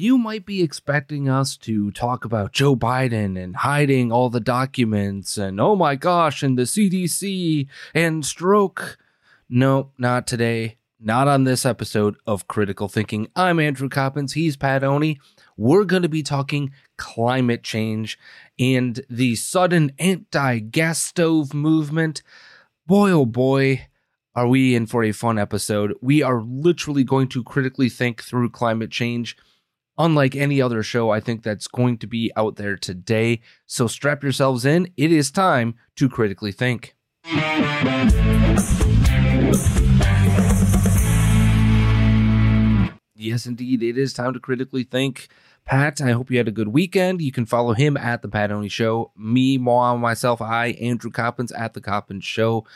You might be expecting us to talk about Joe Biden and hiding all the documents and oh my gosh, and the CDC and stroke. No, not today. Not on this episode of Critical Thinking. I'm Andrew Coppins. He's Pat Oney. We're going to be talking climate change and the sudden anti gas stove movement. Boy, oh boy, are we in for a fun episode. We are literally going to critically think through climate change unlike any other show I think that's going to be out there today. So strap yourselves in. It is time to critically think. Yes, indeed, it is time to critically think. Pat, I hope you had a good weekend. You can follow him at the Pat Only Show. Me, mom, myself, I, Andrew Coppins at the Coppins Show.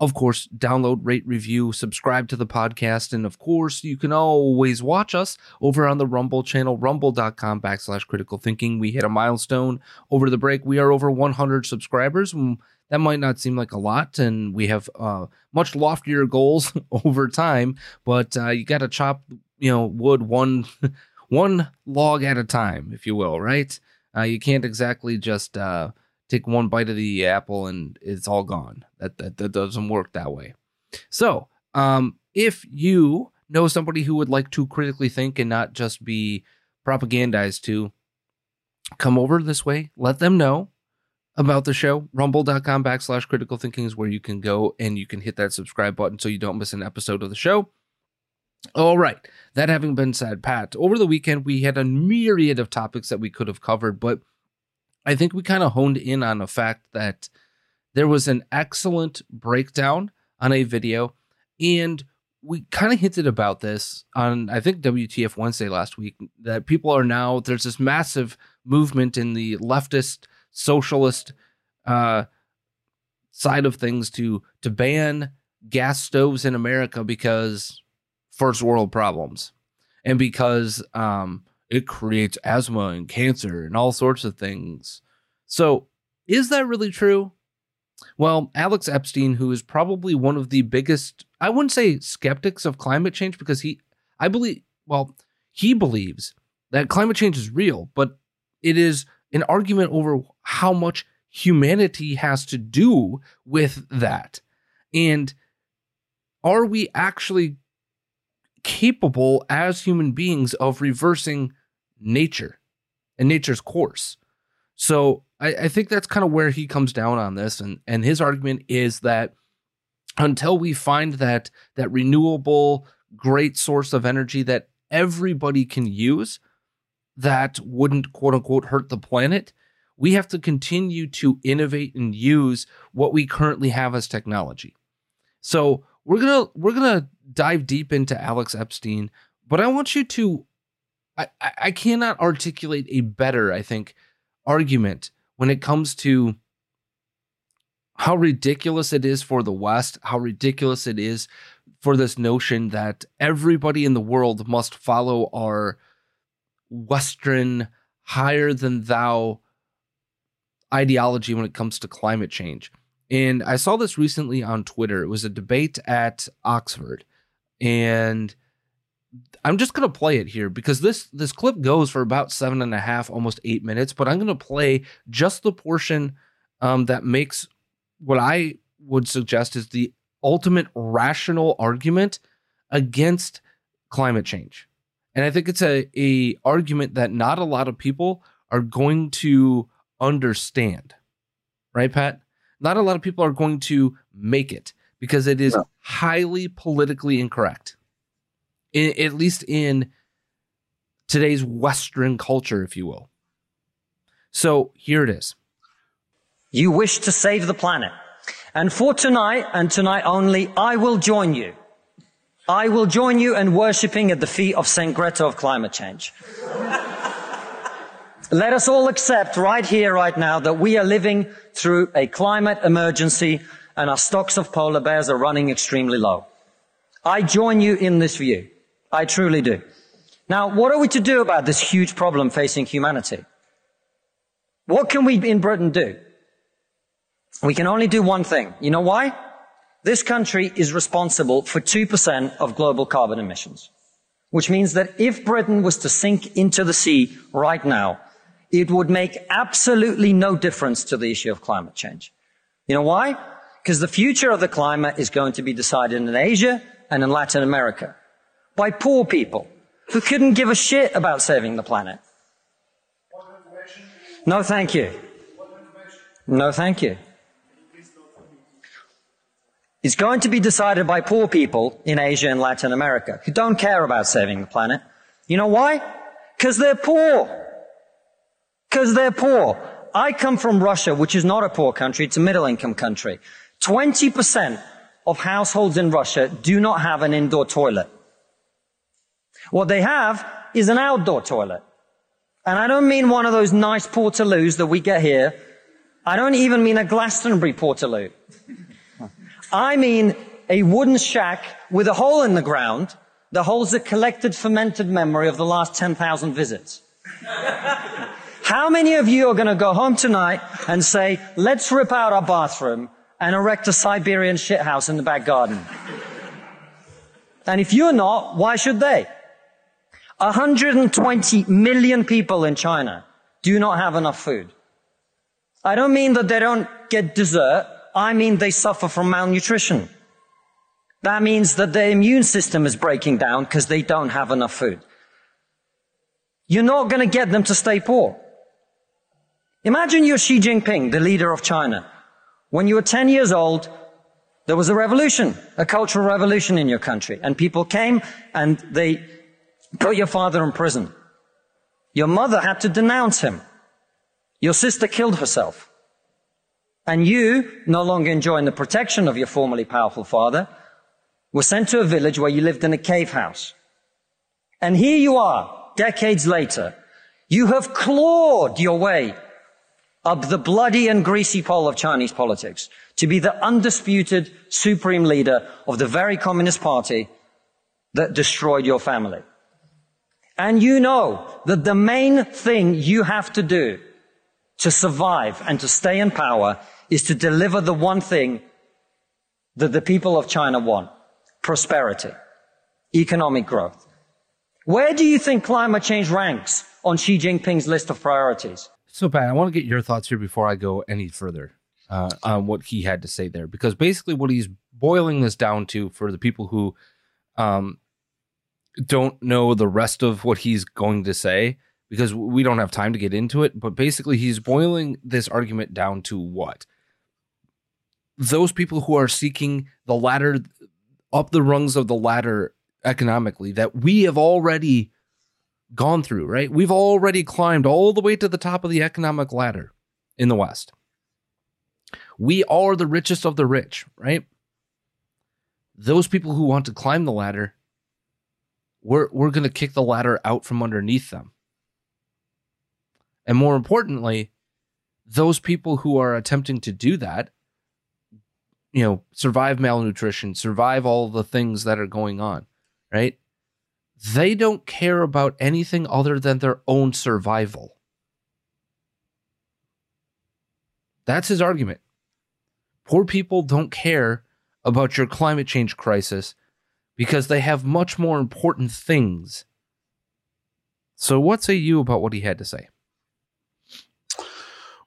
Of course, download, rate, review, subscribe to the podcast. And of course, you can always watch us over on the Rumble channel, rumble.com backslash critical thinking. We hit a milestone over the break. We are over 100 subscribers. Mm, that might not seem like a lot, and we have uh, much loftier goals over time, but uh, you got to chop, you know, wood one, one log at a time, if you will, right? Uh, you can't exactly just uh, take one bite of the apple and it's all gone. That that, that doesn't work that way. So, um, if you know somebody who would like to critically think and not just be propagandized to, come over this way. Let them know about the show. Rumble.com backslash critical thinking is where you can go and you can hit that subscribe button so you don't miss an episode of the show. All right. That having been said, Pat, over the weekend we had a myriad of topics that we could have covered, but I think we kind of honed in on the fact that there was an excellent breakdown on a video, and we kind of hinted about this on I think WTF Wednesday last week that people are now there's this massive movement in the leftist socialist uh, side of things to to ban gas stoves in America because first world problems and because um, it creates asthma and cancer and all sorts of things. So, is that really true? Well, Alex Epstein, who is probably one of the biggest, I wouldn't say skeptics of climate change because he, I believe, well, he believes that climate change is real, but it is an argument over how much humanity has to do with that. And are we actually capable as human beings of reversing nature and nature's course? So I, I think that's kind of where he comes down on this, and and his argument is that until we find that that renewable great source of energy that everybody can use that wouldn't quote unquote hurt the planet we have to continue to innovate and use what we currently have as technology so we're gonna we're gonna dive deep into alex epstein but i want you to i i cannot articulate a better i think argument when it comes to how ridiculous it is for the West, how ridiculous it is for this notion that everybody in the world must follow our Western higher than thou ideology when it comes to climate change. And I saw this recently on Twitter. It was a debate at Oxford. And I'm just gonna play it here because this this clip goes for about seven and a half, almost eight minutes. But I'm gonna play just the portion um, that makes what I would suggest is the ultimate rational argument against climate change. And I think it's a, a argument that not a lot of people are going to understand. Right, Pat? Not a lot of people are going to make it because it is no. highly politically incorrect. In, at least in today's Western culture, if you will. So here it is. You wish to save the planet. And for tonight, and tonight only, I will join you. I will join you in worshipping at the feet of St. Greta of climate change. Let us all accept right here, right now, that we are living through a climate emergency and our stocks of polar bears are running extremely low. I join you in this view. I truly do. Now, what are we to do about this huge problem facing humanity? What can we in Britain do? We can only do one thing. You know why? This country is responsible for 2% of global carbon emissions. Which means that if Britain was to sink into the sea right now, it would make absolutely no difference to the issue of climate change. You know why? Because the future of the climate is going to be decided in Asia and in Latin America by poor people who couldn't give a shit about saving the planet. No, thank you. No, thank you. It's going to be decided by poor people in Asia and Latin America who don't care about saving the planet. You know why? Because they're poor. Because they're poor. I come from Russia, which is not a poor country, it's a middle income country. 20% of households in Russia do not have an indoor toilet. What they have is an outdoor toilet. And I don't mean one of those nice portaloos that we get here. I don't even mean a Glastonbury portaloo. I mean a wooden shack with a hole in the ground that holds the collected fermented memory of the last 10,000 visits. How many of you are going to go home tonight and say, let's rip out our bathroom and erect a Siberian shithouse in the back garden? And if you're not, why should they? 120 million people in China do not have enough food. I don't mean that they don't get dessert. I mean they suffer from malnutrition. That means that their immune system is breaking down because they don't have enough food. You're not going to get them to stay poor. Imagine you're Xi Jinping, the leader of China. When you were 10 years old, there was a revolution, a cultural revolution in your country, and people came and they put your father in prison. Your mother had to denounce him. Your sister killed herself. And you, no longer enjoying the protection of your formerly powerful father, were sent to a village where you lived in a cave house. And here you are, decades later. You have clawed your way up the bloody and greasy pole of Chinese politics to be the undisputed supreme leader of the very communist party that destroyed your family. And you know that the main thing you have to do to survive and to stay in power is to deliver the one thing that the people of China want prosperity, economic growth. Where do you think climate change ranks on Xi Jinping's list of priorities? So, Pat, I want to get your thoughts here before I go any further uh, on what he had to say there, because basically what he's boiling this down to for the people who um, don't know the rest of what he's going to say, because we don't have time to get into it, but basically he's boiling this argument down to what? those people who are seeking the ladder up the rungs of the ladder economically that we have already gone through, right? We've already climbed all the way to the top of the economic ladder in the West. We are the richest of the rich, right? Those people who want to climb the ladder, we're, we're going to kick the ladder out from underneath them. And more importantly, those people who are attempting to do that you know, survive malnutrition, survive all the things that are going on, right? They don't care about anything other than their own survival. That's his argument. Poor people don't care about your climate change crisis because they have much more important things. So, what say you about what he had to say?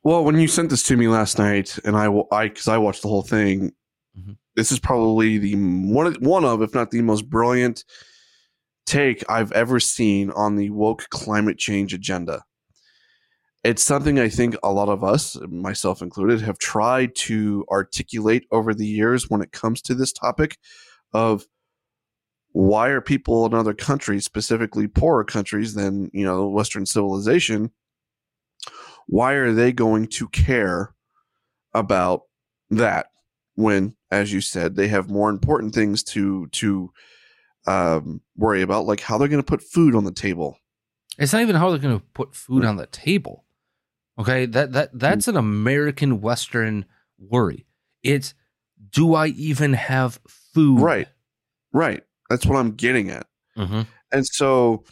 Well, when you sent this to me last night, and I, I, because I watched the whole thing, mm-hmm. this is probably the one, one of, if not the most brilliant take I've ever seen on the woke climate change agenda. It's something I think a lot of us, myself included, have tried to articulate over the years when it comes to this topic of why are people in other countries, specifically poorer countries than, you know, Western civilization, why are they going to care about that when, as you said, they have more important things to to um, worry about, like how they're going to put food on the table. It's not even how they're going to put food on the table. Okay, that that that's an American Western worry. It's do I even have food? Right, right. That's what I'm getting at. Mm-hmm. And so,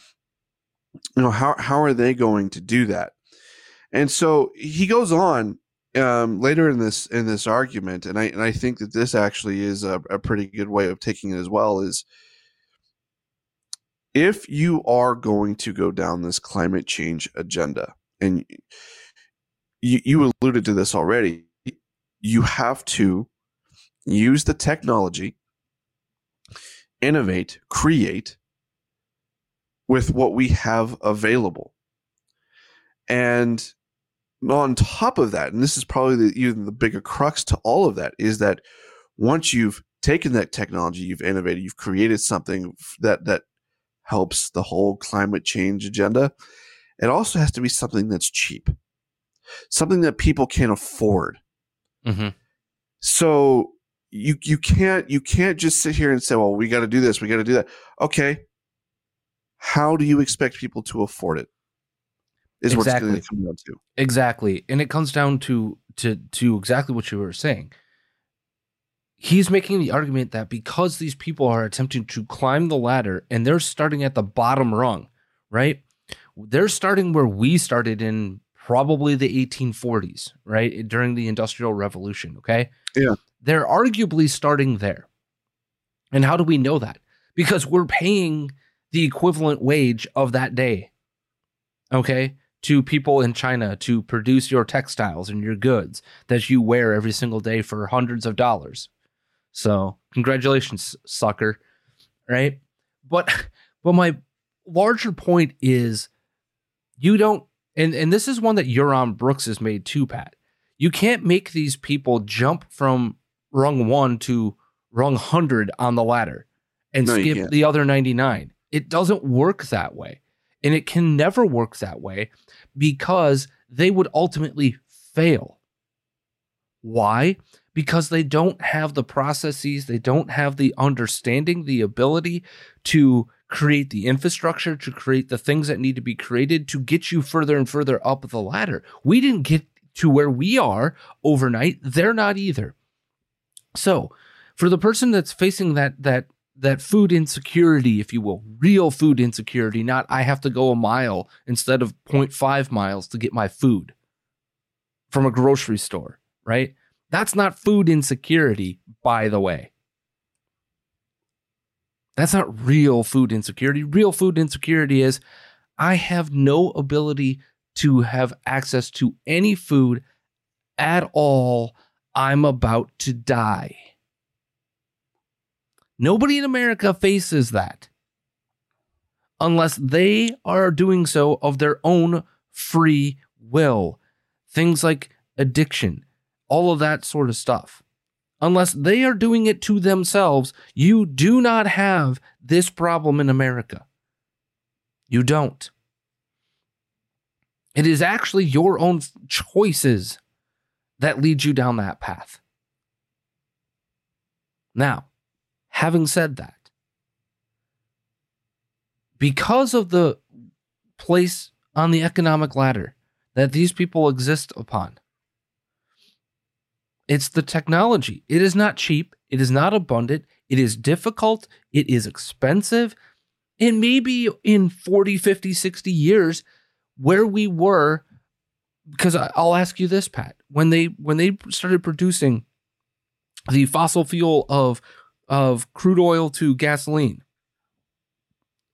you know, how how are they going to do that? And so he goes on um, later in this in this argument, and I and I think that this actually is a, a pretty good way of taking it as well. Is if you are going to go down this climate change agenda, and you, you alluded to this already. You have to use the technology, innovate, create with what we have available. And on top of that, and this is probably the, even the bigger crux to all of that, is that once you've taken that technology, you've innovated, you've created something that that helps the whole climate change agenda. It also has to be something that's cheap something that people can afford. Mm-hmm. So you you can't you can't just sit here and say, well, we got to do this, we got to do that. Okay, how do you expect people to afford it? Is exactly. what's going to come down to exactly, and it comes down to to to exactly what you were saying. He's making the argument that because these people are attempting to climb the ladder and they're starting at the bottom rung, right? They're starting where we started in probably the 1840s, right? During the Industrial Revolution, okay? Yeah. They're arguably starting there. And how do we know that? Because we're paying the equivalent wage of that day, okay? To people in China to produce your textiles and your goods that you wear every single day for hundreds of dollars. So, congratulations, sucker, right? But but my larger point is you don't and and this is one that Yaron Brooks has made too, Pat. You can't make these people jump from rung one to rung hundred on the ladder and no, skip the other ninety nine. It doesn't work that way, and it can never work that way because they would ultimately fail. Why? Because they don't have the processes, they don't have the understanding, the ability to create the infrastructure, to create the things that need to be created to get you further and further up the ladder. We didn't get to where we are overnight. They're not either. So, for the person that's facing that that that food insecurity, if you will, real food insecurity, not I have to go a mile instead of 0.5 miles to get my food from a grocery store, right? That's not food insecurity, by the way. That's not real food insecurity. Real food insecurity is I have no ability to have access to any food at all. I'm about to die. Nobody in America faces that unless they are doing so of their own free will. Things like addiction, all of that sort of stuff unless they are doing it to themselves, you do not have this problem in America. You don't. It is actually your own choices that lead you down that path. Now, having said that, because of the place on the economic ladder that these people exist upon, It's the technology. It is not cheap. It is not abundant. It is difficult. It is expensive. And maybe in 40, 50, 60 years, where we were, because I'll ask you this, Pat, when they when they started producing the fossil fuel of of crude oil to gasoline,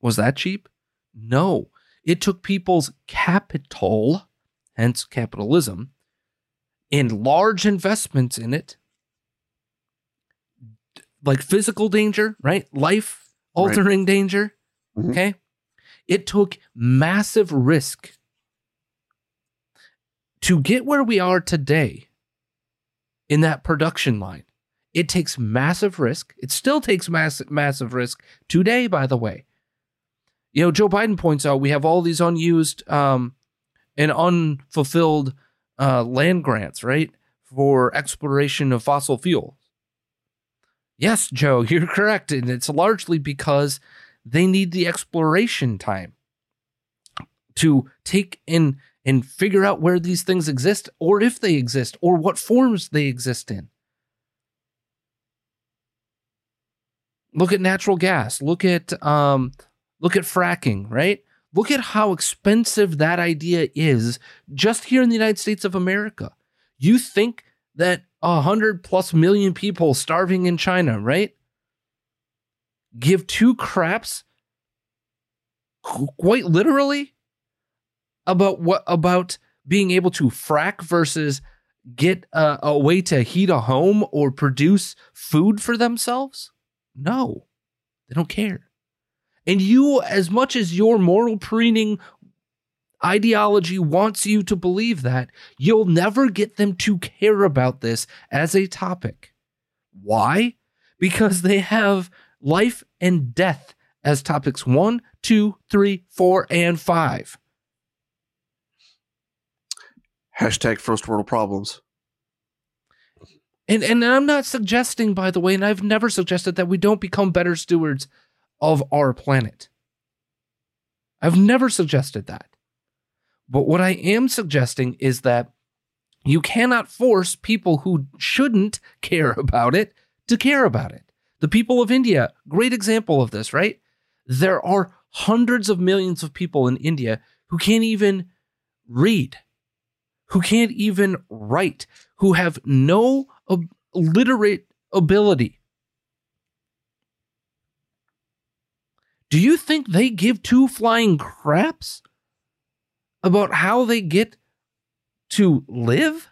was that cheap? No. It took people's capital, hence capitalism, and large investments in it, like physical danger, right? Life altering right. danger. Mm-hmm. Okay. It took massive risk to get where we are today in that production line. It takes massive risk. It still takes massive massive risk today, by the way. You know, Joe Biden points out we have all these unused um, and unfulfilled uh, land grants, right, for exploration of fossil fuels. Yes, Joe, you're correct. And it's largely because they need the exploration time to take in and figure out where these things exist or if they exist or what forms they exist in. Look at natural gas. Look at um, look at fracking, right? Look at how expensive that idea is just here in the United States of America. You think that a hundred plus million people starving in China, right? Give two craps quite literally about what about being able to frack versus get a, a way to heat a home or produce food for themselves? No, they don't care. And you, as much as your moral preening ideology wants you to believe that, you'll never get them to care about this as a topic. Why? Because they have life and death as topics one, two, three, four, and five. Hashtag first world problems. And and I'm not suggesting, by the way, and I've never suggested that we don't become better stewards of our planet. I've never suggested that. But what I am suggesting is that you cannot force people who shouldn't care about it to care about it. The people of India, great example of this, right? There are hundreds of millions of people in India who can't even read, who can't even write, who have no literate ability. Do you think they give two flying craps about how they get to live?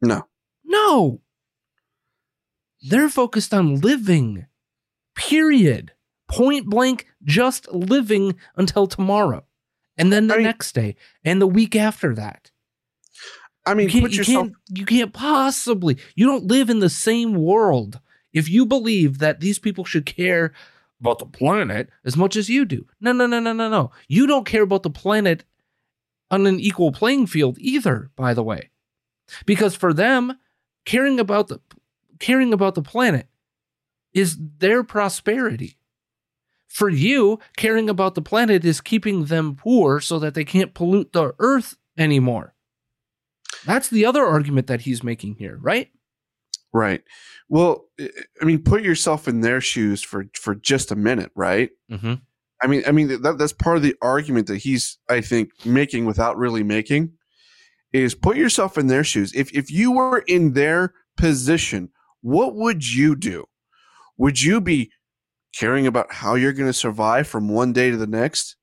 No. No. They're focused on living, period. Point blank, just living until tomorrow. And then the I mean, next day and the week after that. I mean, you put yourself. You can't, you can't possibly. You don't live in the same world. If you believe that these people should care about the planet as much as you do, no, no, no, no, no, no. You don't care about the planet on an equal playing field either. By the way, because for them, caring about the caring about the planet is their prosperity. For you, caring about the planet is keeping them poor so that they can't pollute the earth anymore. That's the other argument that he's making here, right? Right. Well, I mean, put yourself in their shoes for for just a minute, right? Mm-hmm. I mean, I mean that that's part of the argument that he's, I think, making without really making is put yourself in their shoes. If if you were in their position, what would you do? Would you be caring about how you're going to survive from one day to the next?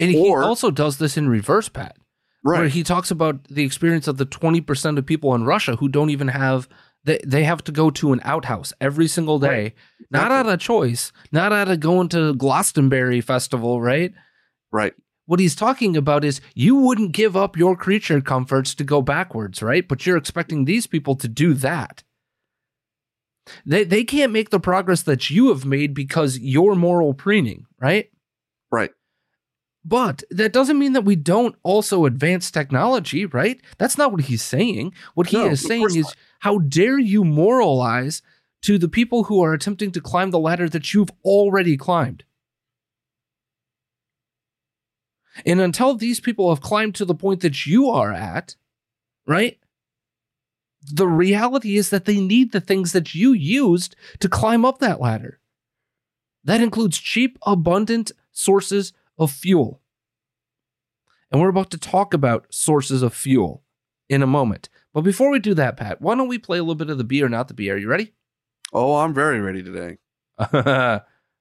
And or, he also does this in reverse, Pat. Right. Where he talks about the experience of the 20% of people in Russia who don't even have they, they have to go to an outhouse every single day, right. not out of choice, not out of going to Glastonbury festival, right? Right. What he's talking about is you wouldn't give up your creature comforts to go backwards, right? But you're expecting these people to do that. They they can't make the progress that you have made because you're moral preening, right? Right. But that doesn't mean that we don't also advance technology, right? That's not what he's saying. What he no, is saying is, not. How dare you moralize to the people who are attempting to climb the ladder that you've already climbed? And until these people have climbed to the point that you are at, right? the reality is that they need the things that you used to climb up that ladder. That includes cheap, abundant sources of fuel. And we're about to talk about sources of fuel in a moment. But before we do that, Pat, why don't we play a little bit of the Bee or not the Bee? Are you ready? Oh, I'm very ready today.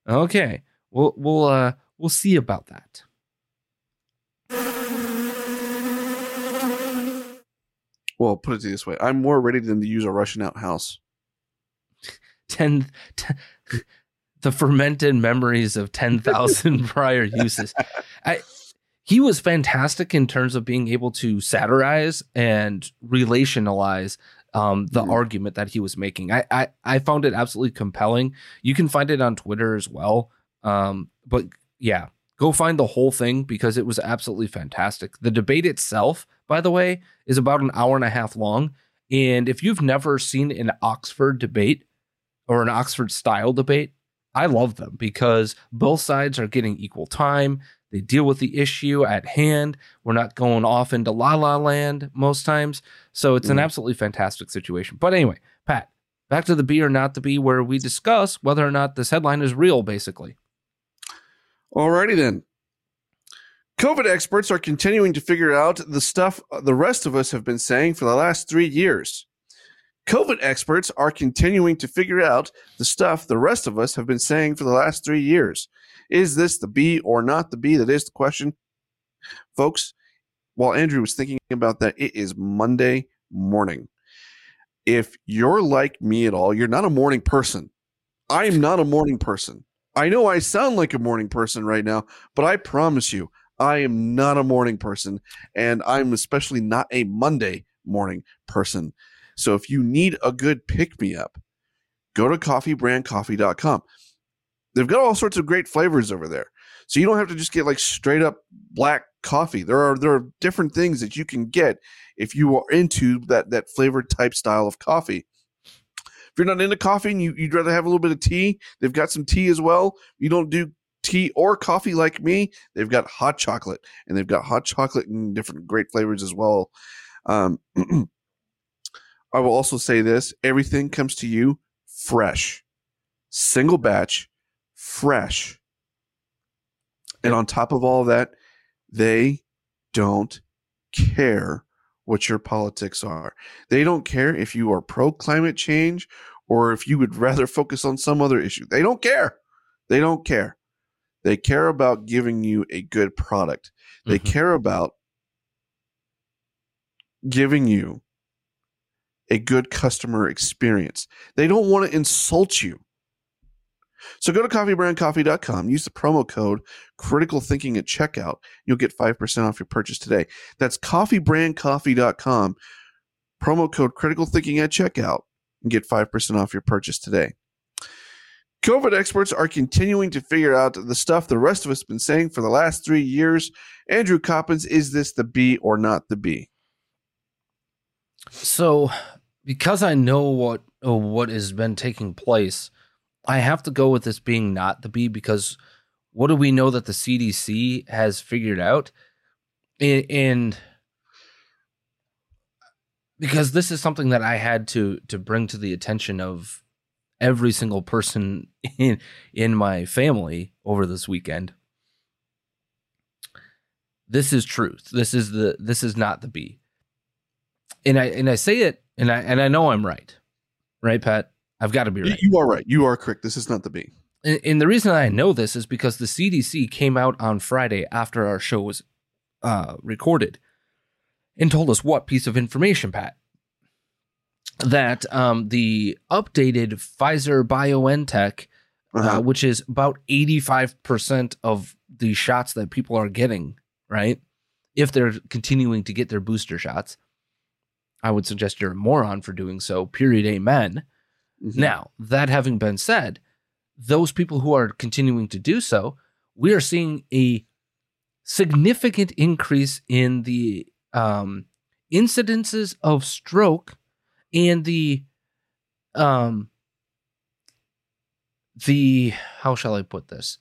okay. We'll we'll uh we'll see about that. Well, put it this way: I'm more ready than to use a Russian outhouse. Ten, ten the fermented memories of ten thousand prior uses. I he was fantastic in terms of being able to satirize and relationalize um, the mm-hmm. argument that he was making. I, I, I found it absolutely compelling. You can find it on Twitter as well. Um, but yeah, go find the whole thing because it was absolutely fantastic. The debate itself, by the way, is about an hour and a half long. And if you've never seen an Oxford debate or an Oxford style debate, I love them because both sides are getting equal time. They deal with the issue at hand. We're not going off into la la land most times. So it's an mm. absolutely fantastic situation. But anyway, Pat, back to the Bee or not the Bee, where we discuss whether or not this headline is real, basically. Alrighty then. COVID experts are continuing to figure out the stuff the rest of us have been saying for the last three years. COVID experts are continuing to figure out the stuff the rest of us have been saying for the last three years. Is this the Bee or not the Bee? That is the question. Folks, while Andrew was thinking about that, it is Monday morning. If you're like me at all, you're not a morning person. I am not a morning person. I know I sound like a morning person right now, but I promise you, I am not a morning person. And I'm especially not a Monday morning person. So if you need a good pick me up, go to coffeebrandcoffee.com. They've got all sorts of great flavors over there. So you don't have to just get like straight up black coffee. There are there are different things that you can get if you are into that that flavored type style of coffee. If you're not into coffee and you, you'd rather have a little bit of tea, they've got some tea as well. You don't do tea or coffee like me, they've got hot chocolate and they've got hot chocolate in different great flavors as well. Um, I will also say this everything comes to you fresh, single batch, fresh. And on top of all that, they don't care what your politics are. They don't care if you are pro climate change or if you would rather focus on some other issue. They don't care. They don't care. They care about giving you a good product. They mm-hmm. care about giving you a good customer experience. They don't want to insult you. So go to coffeebrandcoffee.com, use the promo code critical thinking at checkout. You'll get 5% off your purchase today. That's coffeebrandcoffee.com, promo code critical thinking at checkout, and get 5% off your purchase today. COVID experts are continuing to figure out the stuff the rest of us have been saying for the last three years. Andrew Coppins, is this the Bee or not the Bee? So, because I know what what has been taking place, I have to go with this being not the Bee because what do we know that the CDC has figured out? And because this is something that I had to to bring to the attention of every single person in in my family over this weekend. This is truth. This is the this is not the Bee and I and I say it, and I and I know I'm right, right, Pat. I've got to be right. You are right. You are correct. This is not the Bee. And, and the reason I know this is because the CDC came out on Friday after our show was uh, recorded and told us what piece of information, Pat, that um, the updated Pfizer BioNTech, uh, uh-huh. uh, which is about 85% of the shots that people are getting, right? If they're continuing to get their booster shots, I would suggest you're a moron for doing so. Period. Amen. Mm-hmm. Now, that having been said, those people who are continuing to do so, we are seeing a significant increase in the um, incidences of stroke and the um the how shall I put this?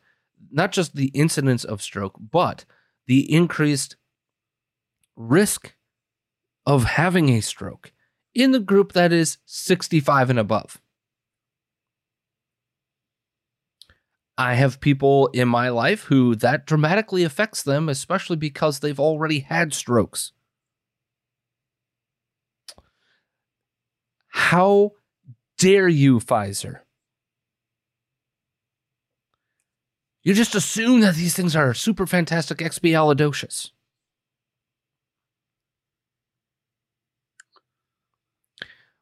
Not just the incidence of stroke, but the increased risk of having a stroke in the group that is 65 and above. I have people in my life who that dramatically affects them, especially because they've already had strokes. How dare you, Pfizer? You just assume that these things are super fantastic expialidocious.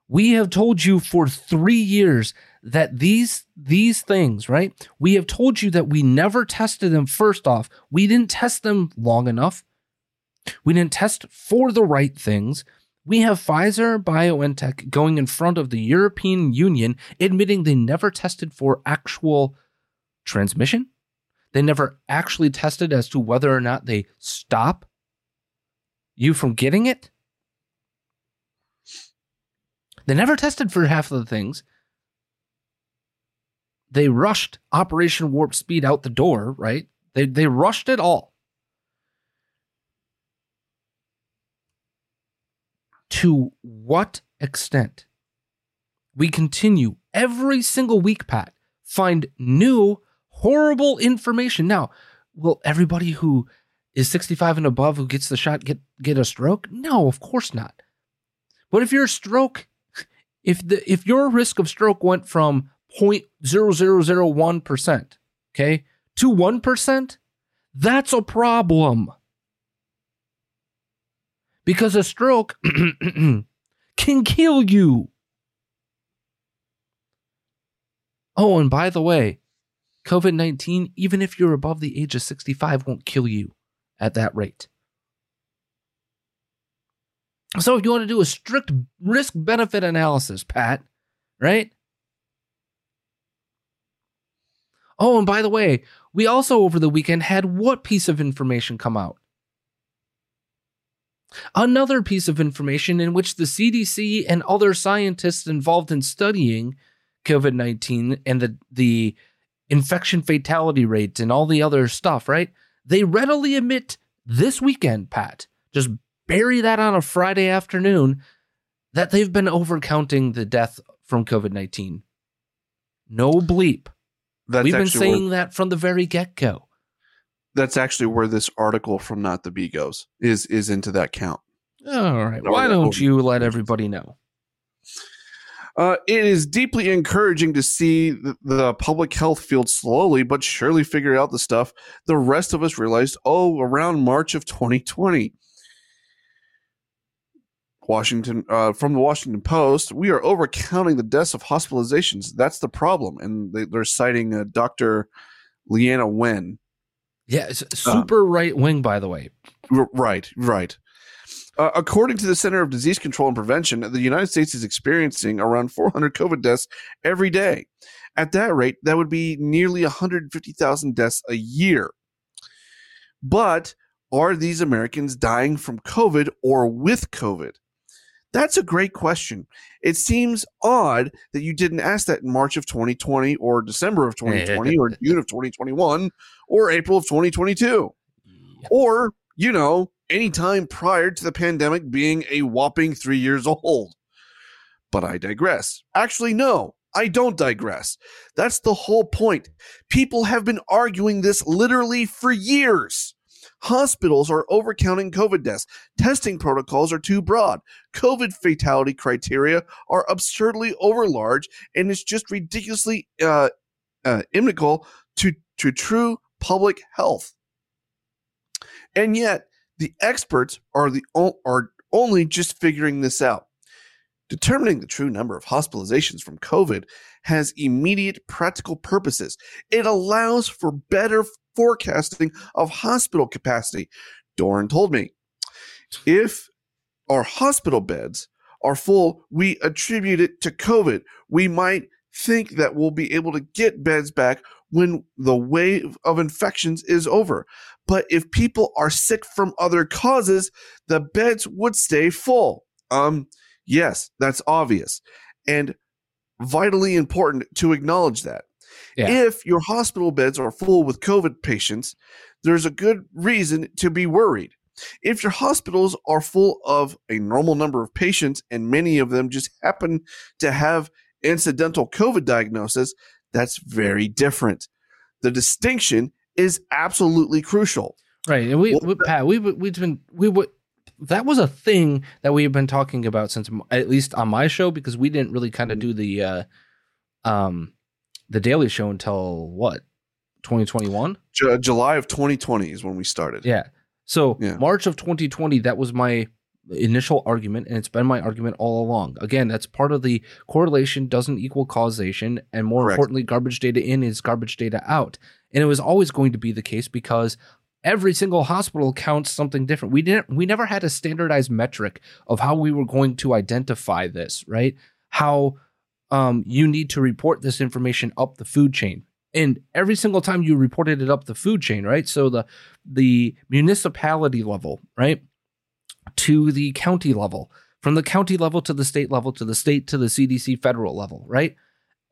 We have told you for three years that these these things, right? We have told you that we never tested them first off. We didn't test them long enough. We didn't test for the right things. We have Pfizer BioNTech going in front of the European Union admitting they never tested for actual transmission. They never actually tested as to whether or not they stop you from getting it. They never tested for half of the things. They rushed Operation Warp Speed out the door, right? They they rushed it all. To what extent? We continue every single week, Pat, find new horrible information. Now, will everybody who is 65 and above who gets the shot get get a stroke? No, of course not. But if your stroke if the if your risk of stroke went from 0.0001%, okay, to 1%, that's a problem. Because a stroke can kill you. Oh, and by the way, COVID 19, even if you're above the age of 65, won't kill you at that rate. So if you want to do a strict risk benefit analysis, Pat, right? Oh, and by the way, we also over the weekend had what piece of information come out? Another piece of information in which the CDC and other scientists involved in studying COVID 19 and the, the infection fatality rates and all the other stuff, right? They readily admit this weekend, Pat, just bury that on a Friday afternoon that they've been overcounting the death from COVID 19. No bleep. That's We've been saying where, that from the very get go. That's actually where this article from Not the Bee goes is is into that count. All right. Why don't you let everybody know? Uh, it is deeply encouraging to see the, the, public health field slowly but surely figure out the stuff the rest of us realized, oh, around March of 2020. Washington uh, from the Washington Post, we are overcounting the deaths of hospitalizations. That's the problem, and they, are citing uh, Dr. Leana Wen. Yeah, uh, super right wing, by the way. Right, right. Uh, according to the Center of Disease Control and Prevention, the United States is experiencing around 400 COVID deaths every day. At that rate, that would be nearly 150,000 deaths a year. But are these Americans dying from COVID or with COVID? That's a great question. It seems odd that you didn't ask that in March of 2020 or December of 2020 or June of 2021 or April of 2022. Or, you know, any time prior to the pandemic being a whopping three years old. But I digress. Actually, no, I don't digress. That's the whole point. People have been arguing this literally for years. Hospitals are overcounting COVID deaths. Testing protocols are too broad. COVID fatality criteria are absurdly overlarge, and it's just ridiculously uh, uh, inimical to, to true public health. And yet, the experts are the are only just figuring this out. Determining the true number of hospitalizations from COVID has immediate practical purposes. It allows for better forecasting of hospital capacity. Doron told me if our hospital beds are full, we attribute it to COVID. We might think that we'll be able to get beds back when the wave of infections is over. But if people are sick from other causes, the beds would stay full. Um, yes, that's obvious and vitally important to acknowledge that. Yeah. If your hospital beds are full with COVID patients, there's a good reason to be worried. If your hospitals are full of a normal number of patients and many of them just happen to have incidental COVID diagnosis, that's very different. The distinction is absolutely crucial. Right. And we, Well, we Pat, we we've been we would that was a thing that we have been talking about since at least on my show because we didn't really kind of do the uh um the daily show until what 2021 Ju- July of 2020 is when we started. yeah so Yeah. march of 2020 that was my initial argument and it's been my argument all along again that's part of the correlation doesn't equal causation and more Correct. importantly garbage data in is garbage data out and it was always going to be the case because every single hospital counts something different we didn't we never had a standardized metric of how we were going to identify this right how um, you need to report this information up the food chain. And every single time you reported it up the food chain right? So the the municipality level right? To the county level from the county level to the state level to the state to the cdc federal level right?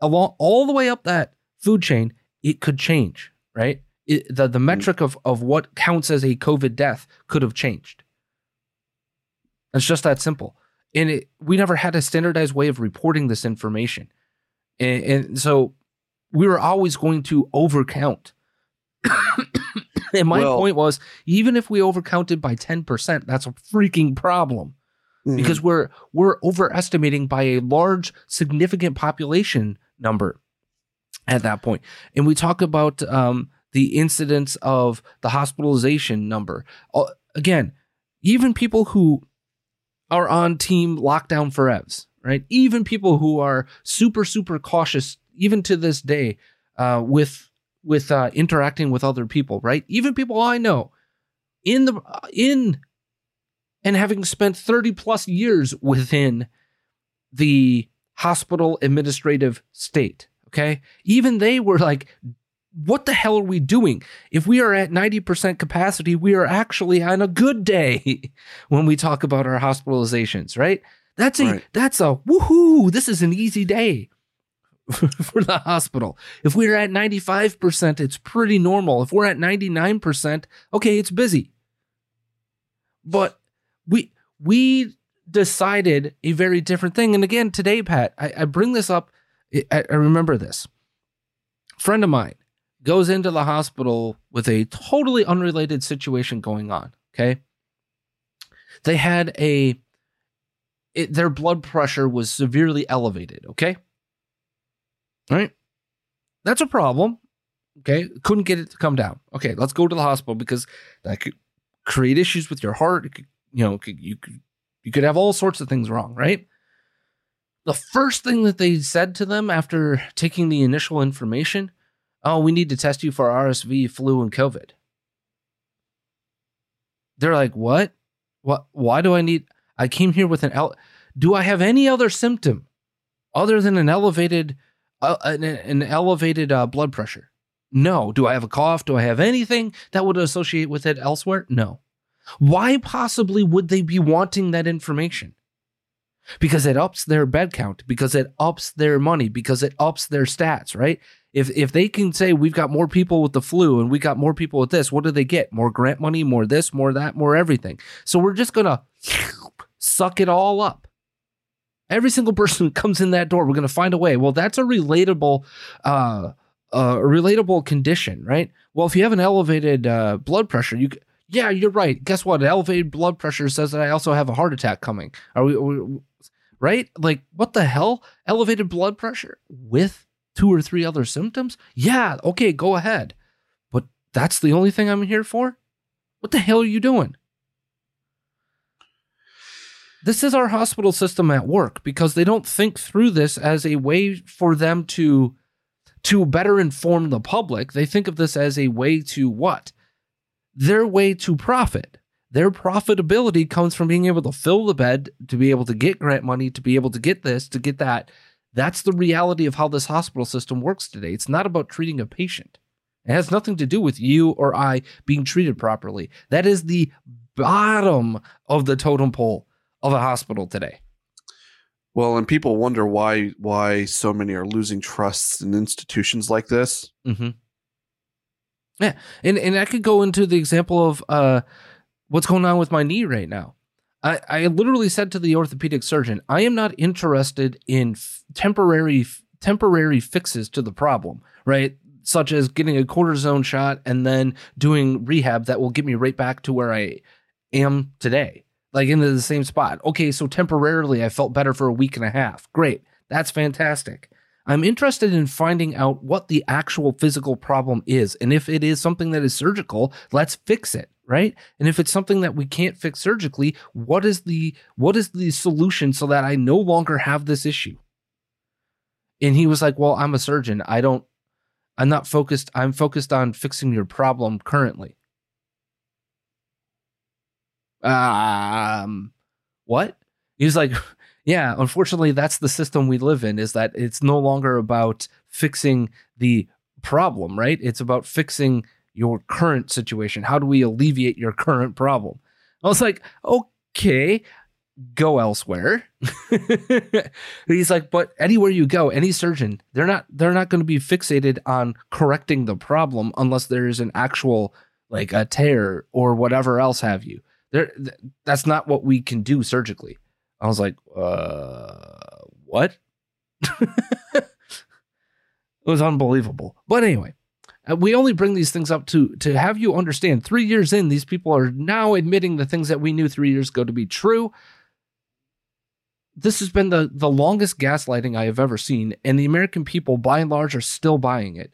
Along all the way up that food chain it could change right? It, the, the metric of, of what counts as a covid death could have changed. It's just that simple and it, we never had a standardized way of reporting this information. And, and so we were always going to overcount. And my Well- point was even if we overcounted by 10% that's a freaking problem. Mhm. because we're we're overestimating by a large significant population number at that point. And we talk about um, the incidence of the hospitalization number. Uh, again even people who are on team lockdown for evs right? Even people who are super super cautious even to this day uh, with with uh, interacting with other people right? Even people i know in the in and having spent 30 plus years within the hospital administrative state okay? Even they were like what the hell are we doing if we are at 90% capacity we are actually on a good day when we talk about our hospitalizations right that's a Right. that's a woohoo this is an easy day for the hospital if we're at 95% it's pretty normal if we're at 99% okay it's busy but we we decided a very different thing. And again, today, Pat, I, I bring this up. I, I remember this. Friend of mine goes into the hospital with a totally unrelated situation going on. Okay, they had a it, their blood pressure was severely elevated. Okay, all right, that's a problem. Okay, couldn't get it to come down. Okay, let's go to the hospital because that could create issues with your heart. Could, you know, could, you could you could have all sorts of things wrong, right? The first thing that they said to them after taking the initial information, oh, we need to test you for RSV, flu, and COVID. They're like, what? What? Why do I need? I came here with an. El- do I have any other symptom other than an elevated, uh, an, an elevated uh, blood pressure? No. Do I have a cough? Do I have anything that would associate with it elsewhere? No. Why possibly would they be wanting that information? Because it ups their bed count, because it ups their money, because it ups their stats, right? If if they can say we've got more people with the flu and we got more people with this, what do they get? More grant money, more this, more that, more everything. So we're just gonna suck it all up. Every single person who comes in that door, we're gonna find a way. Well, that's a relatable uh relatable condition, right? Well, if you have an elevated uh, blood pressure, you yeah, you're right. Guess what? Elevated blood pressure says that I also have a heart attack coming. Are we, we right? Like what the hell? Elevated blood pressure with two or three other symptoms? Yeah, okay, go ahead. But that's the only thing I'm here for? What the hell are you doing? This is our hospital system at work because they don't think through this as a way for them to to better inform the public. They think of this as a way to what? Their way to profit. Their profitability comes from being able to fill the bed, to be able to get grant money, to be able to get this, to get that. That's the reality of how this hospital system works today. It's not about treating a patient. It has nothing to do with you or I being treated properly. That is the bottom of the totem pole of a hospital today. Well, and people wonder why why so many are losing trusts in institutions like this. Mm-hmm. Yeah, and and I could go into the example of uh, what's going on with my knee right now. I, I literally said to the orthopedic surgeon, I am not interested in f- temporary temporary fixes to the problem, right? Such as getting a cortisone shot and then doing rehab that will get me right back to where I am today, like into the same spot. Okay, so temporarily I felt better for a week and a half. Great. That's fantastic. I'm interested in finding out what the actual physical problem is. And if it is something that is surgical, let's fix it, right? And if it's something that we can't fix surgically, what is the what is the solution so that I no longer have this issue? And he was like, "Well, I'm a surgeon. I don't I'm not focused I'm focused on fixing your problem currently." Um what? He was like yeah, unfortunately, that's the system we live in is that it's no longer about fixing the problem, right? It's about fixing your current situation. How do we alleviate your current problem? I was like, okay, go elsewhere. He's like, but anywhere you go, any surgeon, they're not they're not going to be fixated on correcting the problem unless there is an actual like a tear or whatever else have you. There that's not what we can do surgically. I was like, uh, what? it was unbelievable. But anyway, uh, we only bring these things up to to have you understand. Three years in, these people are now admitting the things that we knew three years ago to be true. This has been the the longest gaslighting I have ever seen, and the American people, by and large, are still buying it.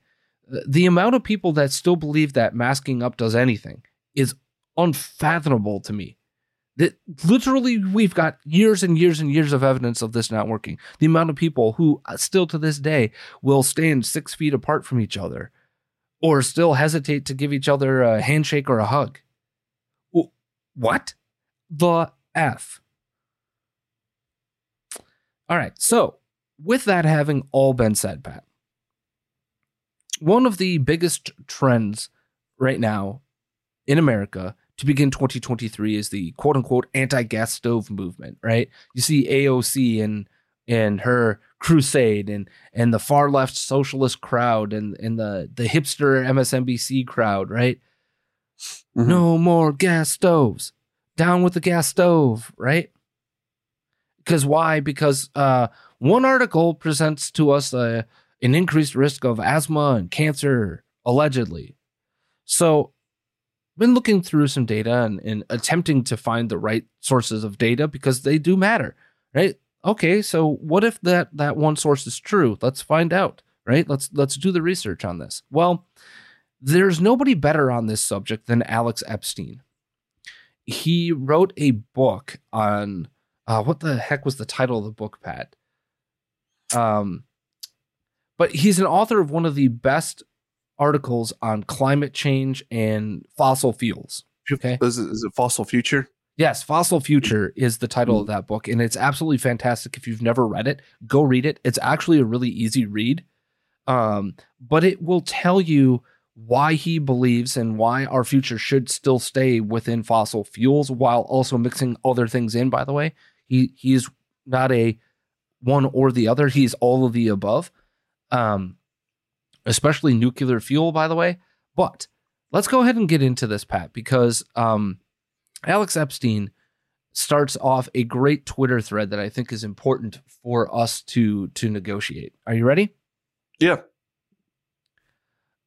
The amount of people that still believe that masking up does anything is unfathomable to me. That literally, we've got years and years and years of evidence of this not working. The amount of people who uh, still to this day will stand six feet apart from each other or still hesitate to give each other a handshake or a hug. What the F? All right. So, with that having all been said, Pat, one of the biggest trends right now in America to begin 2023 is the quote unquote anti gas stove movement, right? You see AOC and and her crusade and and the far left socialist crowd and and the the hipster MSNBC crowd, right? Mm-hmm. No more gas stoves. Down with the gas stove, right? Because why? Because uh, one article presents to us uh, an increased risk of asthma and cancer, allegedly. So been looking through some data and, and attempting to find the right sources of data because they do matter, right? Okay, so what if that that one source is true? Let's find out, right? Let's let's do the research on this. Well, there's nobody better on this subject than Alex Epstein. He wrote a book on uh, what the heck was the title of the book, Pat? Um, but he's an author of one of the best articles on climate change and fossil fuels. Okay. Is it, is it Fossil Future? Yes, Fossil Future is the title of that book, and it's absolutely fantastic. If you've never read it, go read it. It's actually a really easy read, um, but it will tell you why he believes and why our future should still stay within fossil fuels while also mixing other things in. By the way, he he's not a one or the other; he's all of the above. Um, especially nuclear fuel, by the way. But let's go ahead and get into this, Pat, because um, Alex Epstein starts off a great Twitter thread that I think is important for us to to negotiate. Are you ready? Yeah.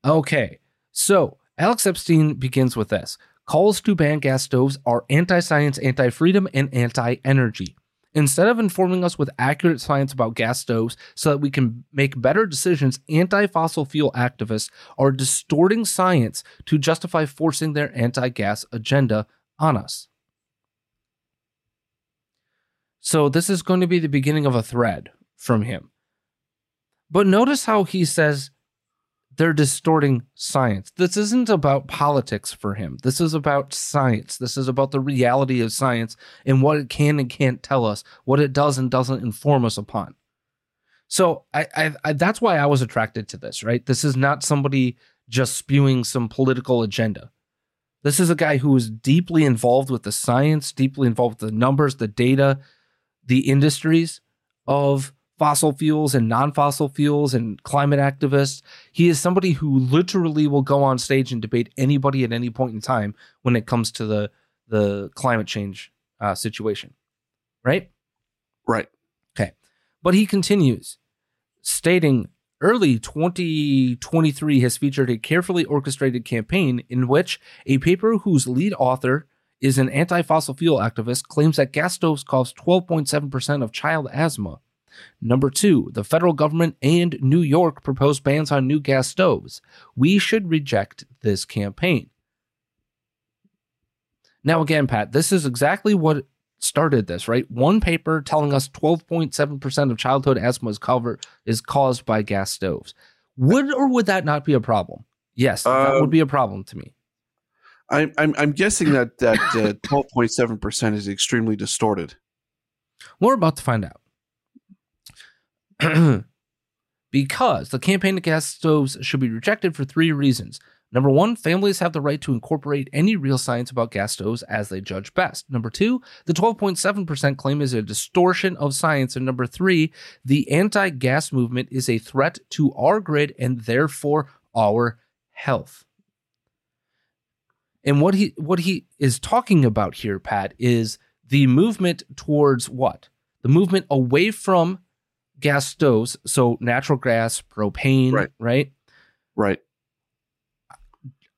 Okay. So Alex Epstein begins with this. Calls to ban gas stoves are anti science, anti freedom, and anti energy. Instead of informing us with accurate science about gas stoves so that we can make better decisions, anti fossil fuel activists are distorting science to justify forcing their anti gas agenda on us. So, this is going to be the beginning of a thread from him. But notice how he says they're distorting science. This isn't about politics for him. This is about science. This is about the reality of science and what it can and can't tell us, what it does and doesn't inform us upon. So I, I, I that's why I was attracted to this. Right, this is not somebody just spewing some political agenda. This is a guy who is deeply involved with the science, deeply involved with the numbers, the data, the industries of fossil fuels and non-fossil fuels and climate activists. He is somebody who literally will go on stage and debate anybody at any point in time when it comes to the the climate change uh, situation, right? Right. Okay. But he continues, stating early 2023 has featured a carefully orchestrated campaign in which a paper whose lead author is an anti fossil fuel activist claims that gas stoves cause 12.7% of child asthma. Number two, the federal government and New York proposed bans on new gas stoves. We should reject this campaign. Now, again, Pat, this is exactly what started this, right? One paper telling us 12.7% of childhood asthma is covered is caused by gas stoves. Would or would that not be a problem? Yes, that would Um, be a problem to me. I'm I'm, I'm guessing that that uh, 12.7 percent is extremely distorted. We're about to find out. because the campaign gas stoves should be rejected for three reasons. Number one, families have the right to incorporate any real science about gas stoves as they judge best. Number two, the 12.7% claim is a distortion of science. And number three, the anti gas movement is a threat to our grid and therefore our health. And what he what he is talking about here, Pat, is the movement towards what? The movement away from gas stoves, so natural gas, propane, Right. right? Right.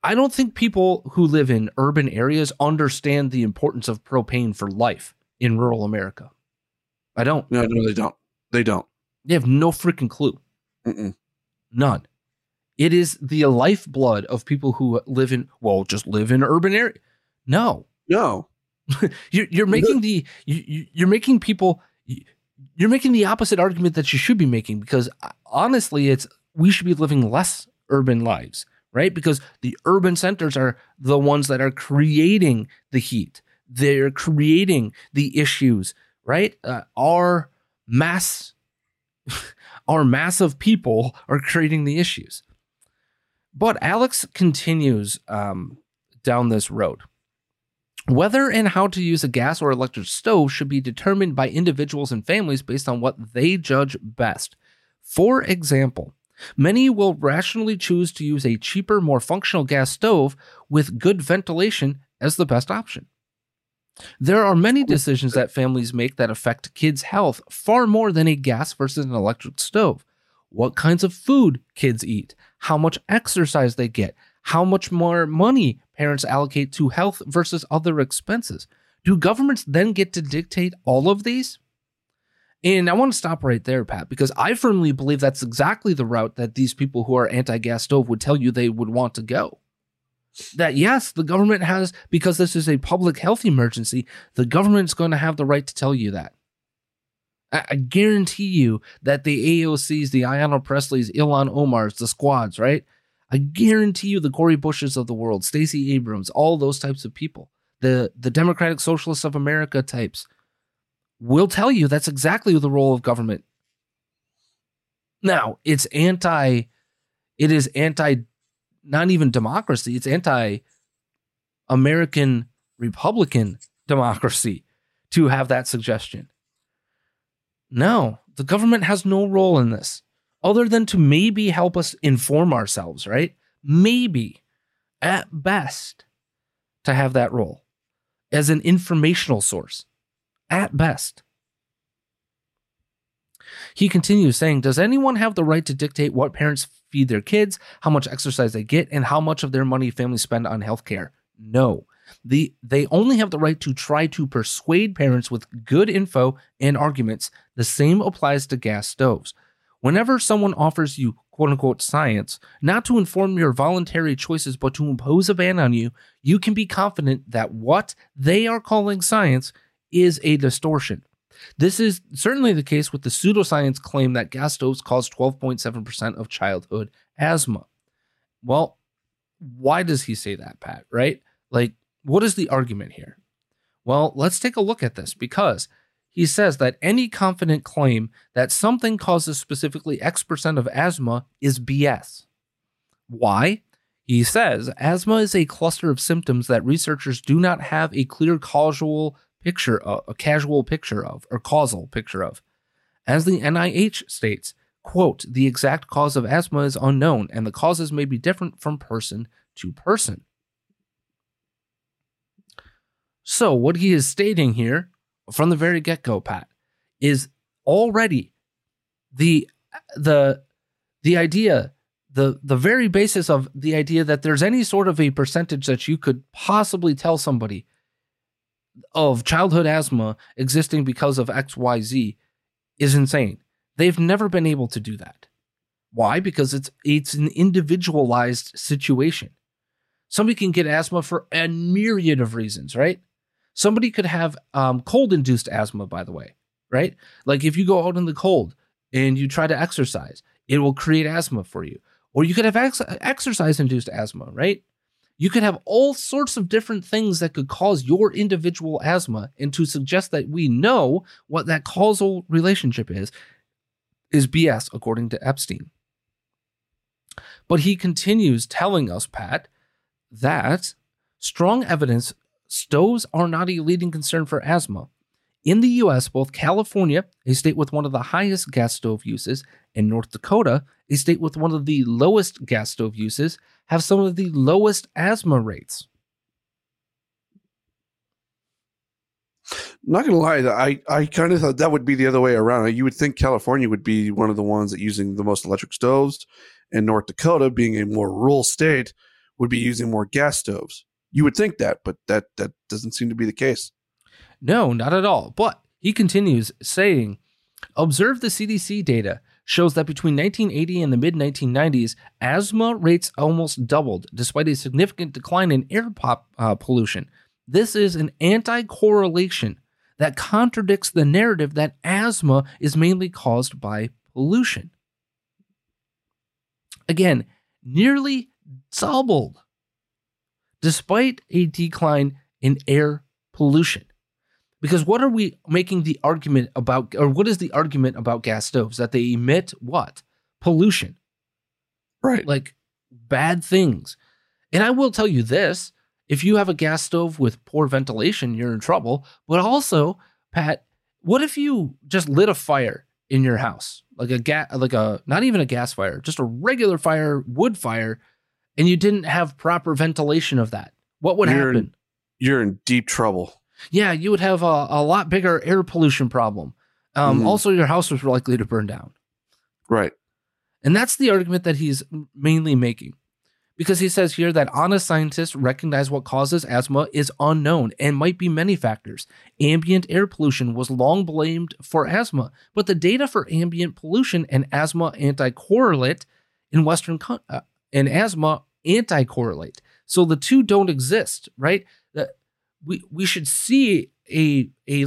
I don't think people who live in urban areas understand the importance of propane for life in rural America. I don't. No, no, they don't. They don't. They have no freaking clue. Mm-mm. None. It is the lifeblood of people who live in, well, just live in urban area. No, No. you're, you're making the, you, you- you're making people, you're making the opposite argument that you should be making because uh, honestly, it's, we should be living less urban lives, right? Because the urban centers are the ones that are creating the heat. They're creating the issues, right? Uh, our mass, our mass of people are creating the issues. But Alex continues um, down this road. Whether and how to use a gas or electric stove should be determined by individuals and families based on what they judge best. For example, many will rationally choose to use a cheaper, more functional gas stove with good ventilation as the best option. There are many decisions that families make that affect kids' health far more than a gas versus an electric stove. What kinds of food kids eat, how much exercise they get, how much more money parents allocate to health versus other expenses. Do governments then get to dictate all of these? And I want to stop right there, Pat, because I firmly believe that's exactly the route that these people who are anti gas stove would tell you they would want to go. That yes, the government has, because this is a public health emergency, the government's going to have the right to tell you that. I, guarantee you that the AOCs, the Ayanna Presleys, Ilhan Omars, the squads, right? I guarantee you the Cori Bushes of the world, Stacey Abrams, all those types of people, the the Democratic Socialists of America types, will tell you that's exactly the role of government. Now, it's anti, it is anti, not even democracy, it's anti American Republican democracy to have that suggestion. No, the government has no role in this other than to maybe help us inform ourselves, right? Maybe, at best, to have that role as an informational source, at best. He continues saying, Does anyone have the right to dictate what parents feed their kids, how much exercise they get, and how much of their money families spend on healthcare? No. The, they only have the right to try to persuade parents with good info and arguments. The same applies to gas stoves. Whenever someone offers you quote unquote science, not to inform your voluntary choices, but to impose a ban on you, you can be confident that what they are calling science is a distortion. This is certainly the case with the pseudoscience claim that gas stoves cause 12.7% of childhood asthma. Well, why does he say that, Pat? Right? Like, what is the argument here? Well, let's take a look at this because he says that any confident claim that something causes specifically X percent of asthma is BS. Why? He says asthma is a cluster of symptoms that researchers do not have a clear causal picture of, a casual picture of, or causal picture of. As the NIH states, quote, the exact cause of asthma is unknown and the causes may be different from person to person. So, what he is stating here from the very get go, Pat, is already the the the idea the the very basis of the idea that there's any sort of a percentage that you could possibly tell somebody of childhood asthma existing because of XYZ is insane. They've never been able to do that. Why? Because it's it's an individualized situation. Somebody can get asthma for a myriad of reasons, right? Somebody could have um, cold induced asthma, by the way, right? Like if you go out in the cold and you try to exercise, it will create asthma for you. Or you could have ex- exercise induced asthma, right? You could have all sorts of different things that could cause your individual asthma. And to suggest that we know what that causal relationship is, is BS, according to Epstein. But he continues telling us, Pat, that strong evidence stoves are not a leading concern for asthma. In the US, both California, a state with one of the highest gas stove uses, and North Dakota, a state with one of the lowest gas stove uses, have some of the lowest asthma rates. Not gonna lie, I I kind of thought that would be the other way around. You would think California would be one of the ones that using the most electric stoves, and North Dakota, being a more rural state, would be using more gas stoves. You would think that, but that that doesn't seem to be the case. No, not at all. But he continues saying, observe the CDC data shows that between 1980 and the mid 1990s, asthma rates almost doubled, despite a significant decline in air pop, uh, pollution. This is an anti correlation that contradicts the narrative that asthma is mainly caused by pollution. Again, nearly doubled, despite a decline in air pollution. Because what are we making the argument about, or what is the argument about gas stoves? That they emit what? Pollution. Right. Like bad things. And I will tell you this if you have a gas stove with poor ventilation, you're in trouble. But also, Pat, what if you just lit a fire in your house? Like a gas, like a, not even a gas fire, just a regular fire, wood fire, and you didn't have proper ventilation of that. What would you're happen? In, you're in deep trouble yeah, you would have a, a lot bigger air pollution problem. Um, Mhm. Also, your house was likely to burn down. Right. And that's the argument that he's mainly making. Because he says here that honest scientists recognize what causes asthma is unknown and might be many factors. Ambient air pollution was long blamed for asthma, but the data for ambient pollution and asthma anti-correlate in Western co- uh, and asthma anti-correlate. So the two don't exist, right? That we we should see a a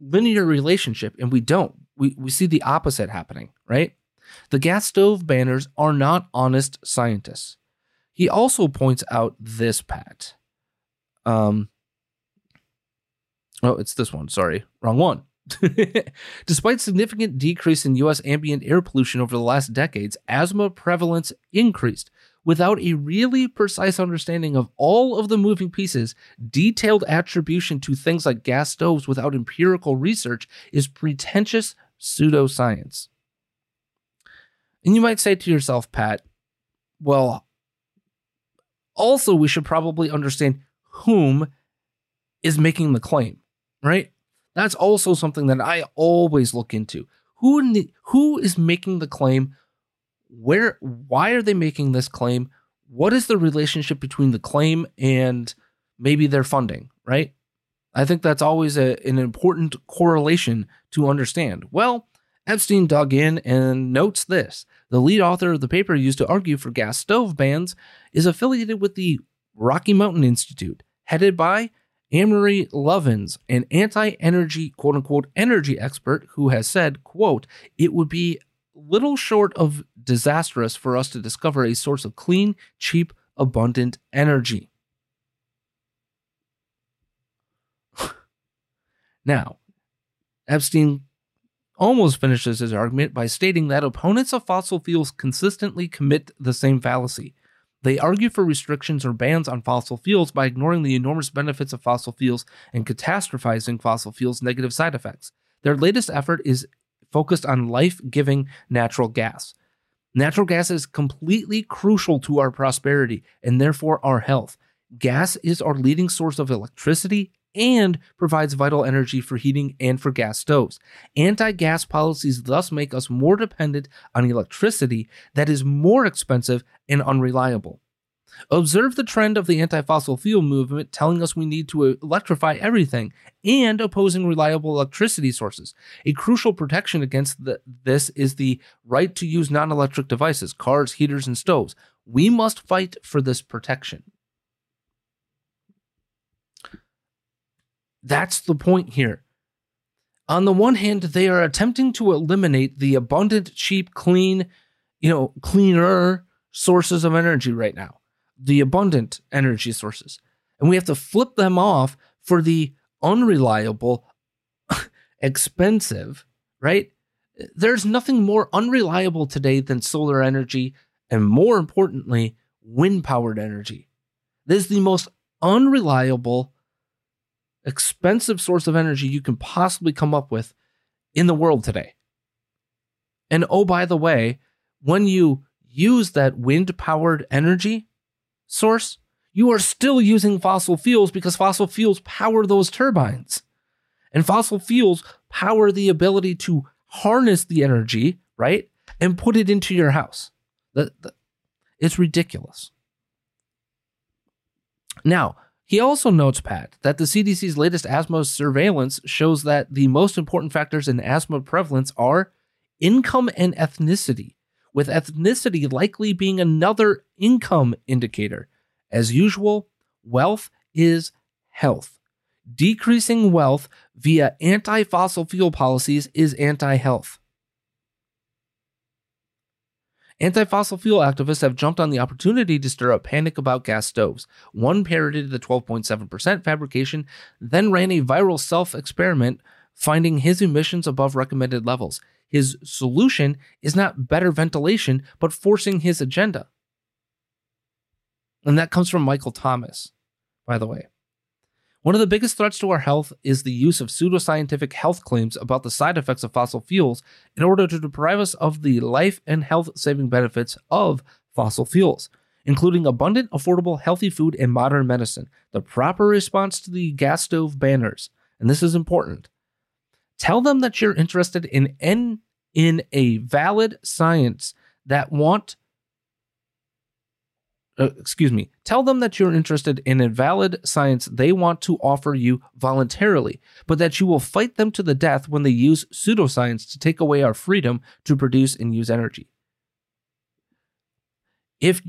linear relationship, and we don't. We we see the opposite happening, right? The gas stove banners are not honest scientists. He also points out this, Pat. Um, oh, it's this one. Sorry, wrong one. Despite significant decrease in U.S. ambient air pollution over the last decades, asthma prevalence increased. Without a really precise understanding of all of the moving pieces, detailed attribution to things like gas stoves without empirical research is pretentious pseudoscience. And you might say to yourself, Pat, well, also we should probably understand whom is making the claim, right? That's also something that I always look into. Who who is making the claim? Where why are they making this claim? What is the relationship between the claim and maybe their funding, right? I think that's always a, an important correlation to understand. Well, Epstein dug in and notes this. The lead author of the paper used to argue for gas stove bans is affiliated with the Rocky Mountain Institute, headed by Amory Lovins, an anti-energy, quote unquote, energy expert who has said, quote, it would be little short of disastrous for us to discover a source of clean, cheap, abundant energy. now, Epstein almost finishes his argument by stating that opponents of fossil fuels consistently commit the same fallacy. They argue for restrictions or bans on fossil fuels by ignoring the enormous benefits of fossil fuels and catastrophizing fossil fuels' negative side effects. Their latest effort is focused on life giving natural gas. Natural gas is completely crucial to our prosperity and therefore our health. Gas is our leading source of electricity, and provides vital energy for heating and for gas stoves. Anti gas policies thus make us more dependent on electricity that is more expensive and unreliable. Observe the trend of the anti fossil fuel movement telling us we need to electrify everything and opposing reliable electricity sources. A crucial protection against the, this is the right to use non electric devices, cars, heaters, and stoves. We must fight for this protection. That's the point here. On the one hand, they are attempting to eliminate the abundant, cheap, clean, you know, cleaner sources of energy right now the abundant energy sources. And we have to flip them off for the unreliable, expensive, right? There's nothing more unreliable today than solar energy, and more importantly, wind powered energy. This is the most unreliable, expensive source of energy you can possibly come up with in the world today. And oh, by the way, when you use that wind powered energy, source, you are still using fossil fuels because fossil fuels power those turbines. And fossil fuels power the ability to harness the energy, right? And put it into your house. It's ridiculous. Now, he also notes, Pat, that the CDC's latest asthma surveillance shows that the most important factors in asthma prevalence are income and ethnicity with ethnicity likely being another income indicator. As usual, wealth is health. Decreasing wealth via anti fossil fuel policies is anti health. Anti fossil fuel activists have jumped on the opportunity to stir up panic about gas stoves. One parroted the 12.7% fabrication, then ran a viral self experiment, finding his emissions above recommended levels. His solution is not better ventilation, but forcing his agenda. And that comes from Michael Thomas, by the way. One of the biggest threats to our health is the use of pseudoscientific health claims about the side effects of fossil fuels in order to deprive us of the life and health saving benefits of fossil fuels, including abundant, affordable, healthy food and modern medicine. The proper response to the gas stove banners, and this is important, Tell them that you're interested in in, in a valid science that want uh, excuse me, tell them that you're interested in a valid science they want to offer you voluntarily, but that you will fight them to the death when they use pseudoscience to take away our freedom to produce and use energy. If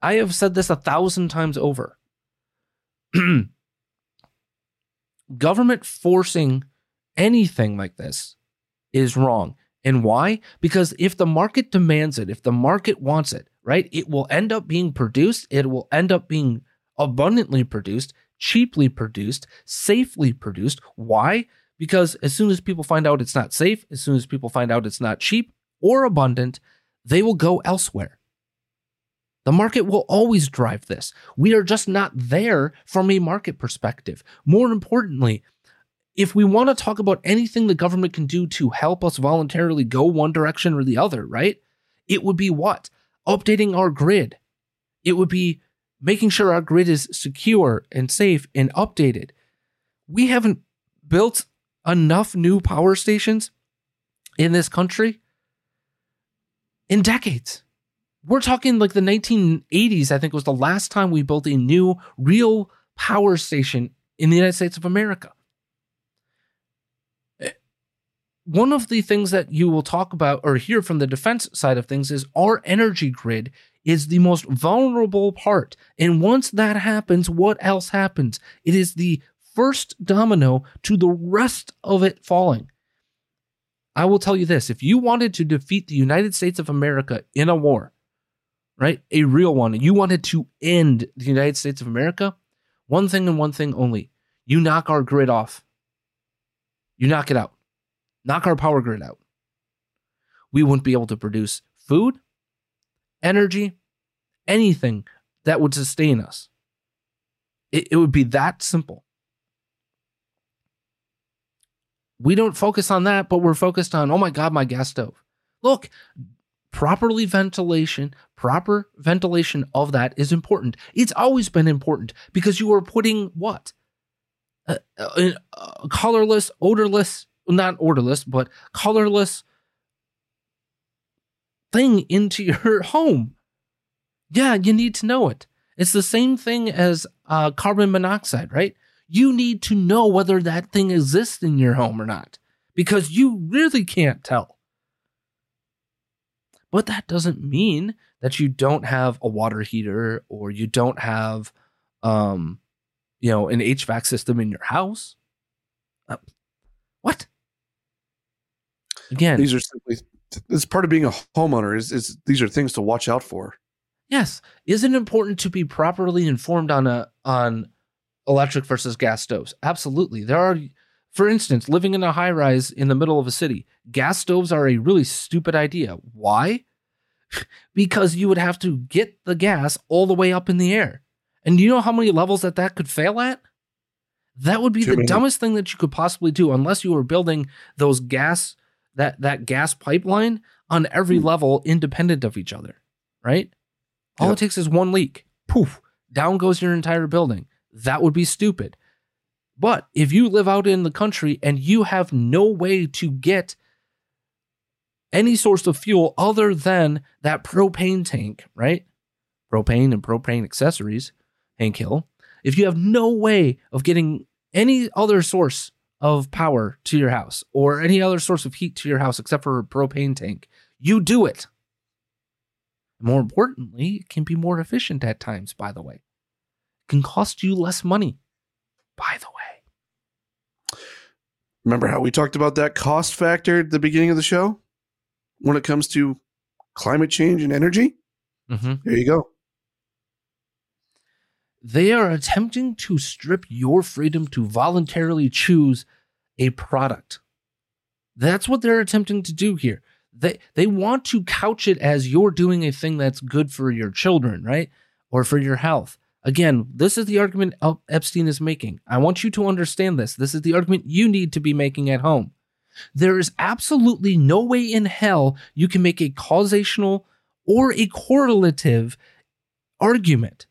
I have said this a thousand times over, government forcing anything like this is wrong. And why? Because if the market demands it, if the market wants it, right, it will end up being produced. It will end up being abundantly produced, cheaply produced, safely produced. Why? Because as soon as people find out it's not safe, as soon as people find out it's not cheap or abundant, they will go elsewhere. The market will always drive this. We are just not there from a market perspective. More importantly, if we want to talk about anything the government can do to help us voluntarily go one direction or the other, right? It would be what? Updating our grid. It would be making sure our grid is secure and safe and updated. We haven't built enough new power stations in this country in decades. We're talking like the 1980s, I think was the last time we built a new real power station in the United States of America one of the things that you will talk about or hear from the defense side of things is our energy grid is the most vulnerable part. And once that happens, what else happens? It is the first domino to the rest of it falling. I will tell you this if you wanted to defeat the United States of America in a war, right, a real one, you wanted to end the United States of America, one thing and one thing only you knock our grid off. You knock it out knock our power grid out. We wouldn't be able to produce food, energy, anything that would sustain us. It, it would be that simple. We don't focus on that, but we're focused on, oh my God, my gas stove. Look, properly ventilation, proper ventilation of that is important. It's always been important because you are putting what? a, a, a colorless, odorless, not odorless, but colorless thing into your home. Yeah, you need to know it. It's the same thing as uh, carbon monoxide, right? You need to know whether that thing exists in your home or not because you really can't tell. But that doesn't mean that you don't have a water heater or you don't have, um, you know, an HVAC system in your house. Uh, what? Again, These are simply it's part of being a homeowner. Is is these are things to watch out for. Yes. Is it important to be properly informed on a on electric versus gas stoves? Absolutely. There are for instance, living in a high rise in the middle of a city, gas stoves are a really stupid idea. Why? because you would have to get the gas all the way up in the air. And do you know how many levels that that could fail at? That would be Too the many. dumbest thing that you could possibly do unless you were building those gas that that gas pipeline on every hmm. level independent of each other, right? All Yep. it takes is one leak. Poof, down goes your entire building. That would be stupid. But if you live out in the country and you have no way to get any source of fuel other than that propane tank, right? Propane and propane accessories, Hank Hill. If you have no way of getting any other source of power to your house or any other source of heat to your house except for a propane tank, you do it. More importantly, it can be more efficient at times, by the way. It can cost you less money, by the way. Remember how we talked about that cost factor at the beginning of the show when it comes to climate change and energy? Mm-hmm. There you go. They are attempting to strip your freedom to voluntarily choose a product. That's what they're attempting to do here. They they want to couch it as you're doing a thing that's good for your children, right? Or for your health. Again, this is the argument Epstein is making. I want you to understand this. This is the argument you need to be making at home. There is absolutely no way in hell you can make a causational or a correlative argument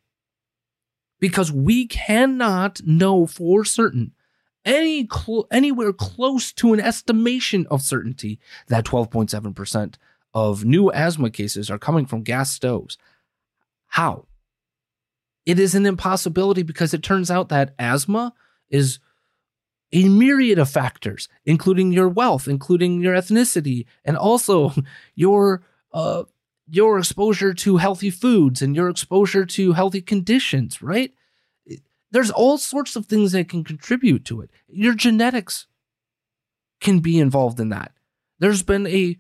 because we cannot know for certain any cl- anywhere close to an estimation of certainty that 12.7% of new asthma cases are coming from gas stoves. How? It is an impossibility because it turns out that asthma is a myriad of factors, including your wealth, including your ethnicity, and also your uh, your exposure to healthy foods and your exposure to healthy conditions, right? There's all sorts of things that can contribute to it. Your genetics can be involved in that. There's been a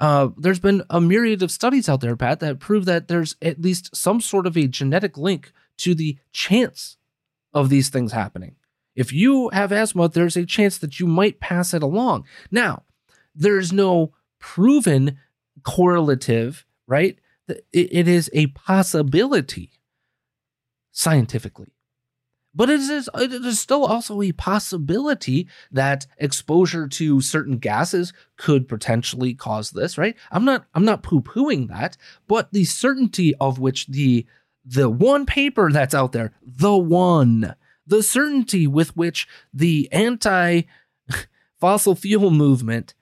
uh, there's been a myriad of studies out there, Pat, that prove that there's at least some sort of a genetic link to the chance of these things happening. If you have asthma, there's a chance that you might pass it along. Now, there's no proven correlative, right? It is a possibility scientifically. But it is, it is still also a possibility that exposure to certain gases could potentially cause this, right? I'm not I'm not poo-pooing that, but the certainty of which the the one paper that's out there, the one, the certainty with which the anti fossil fuel movement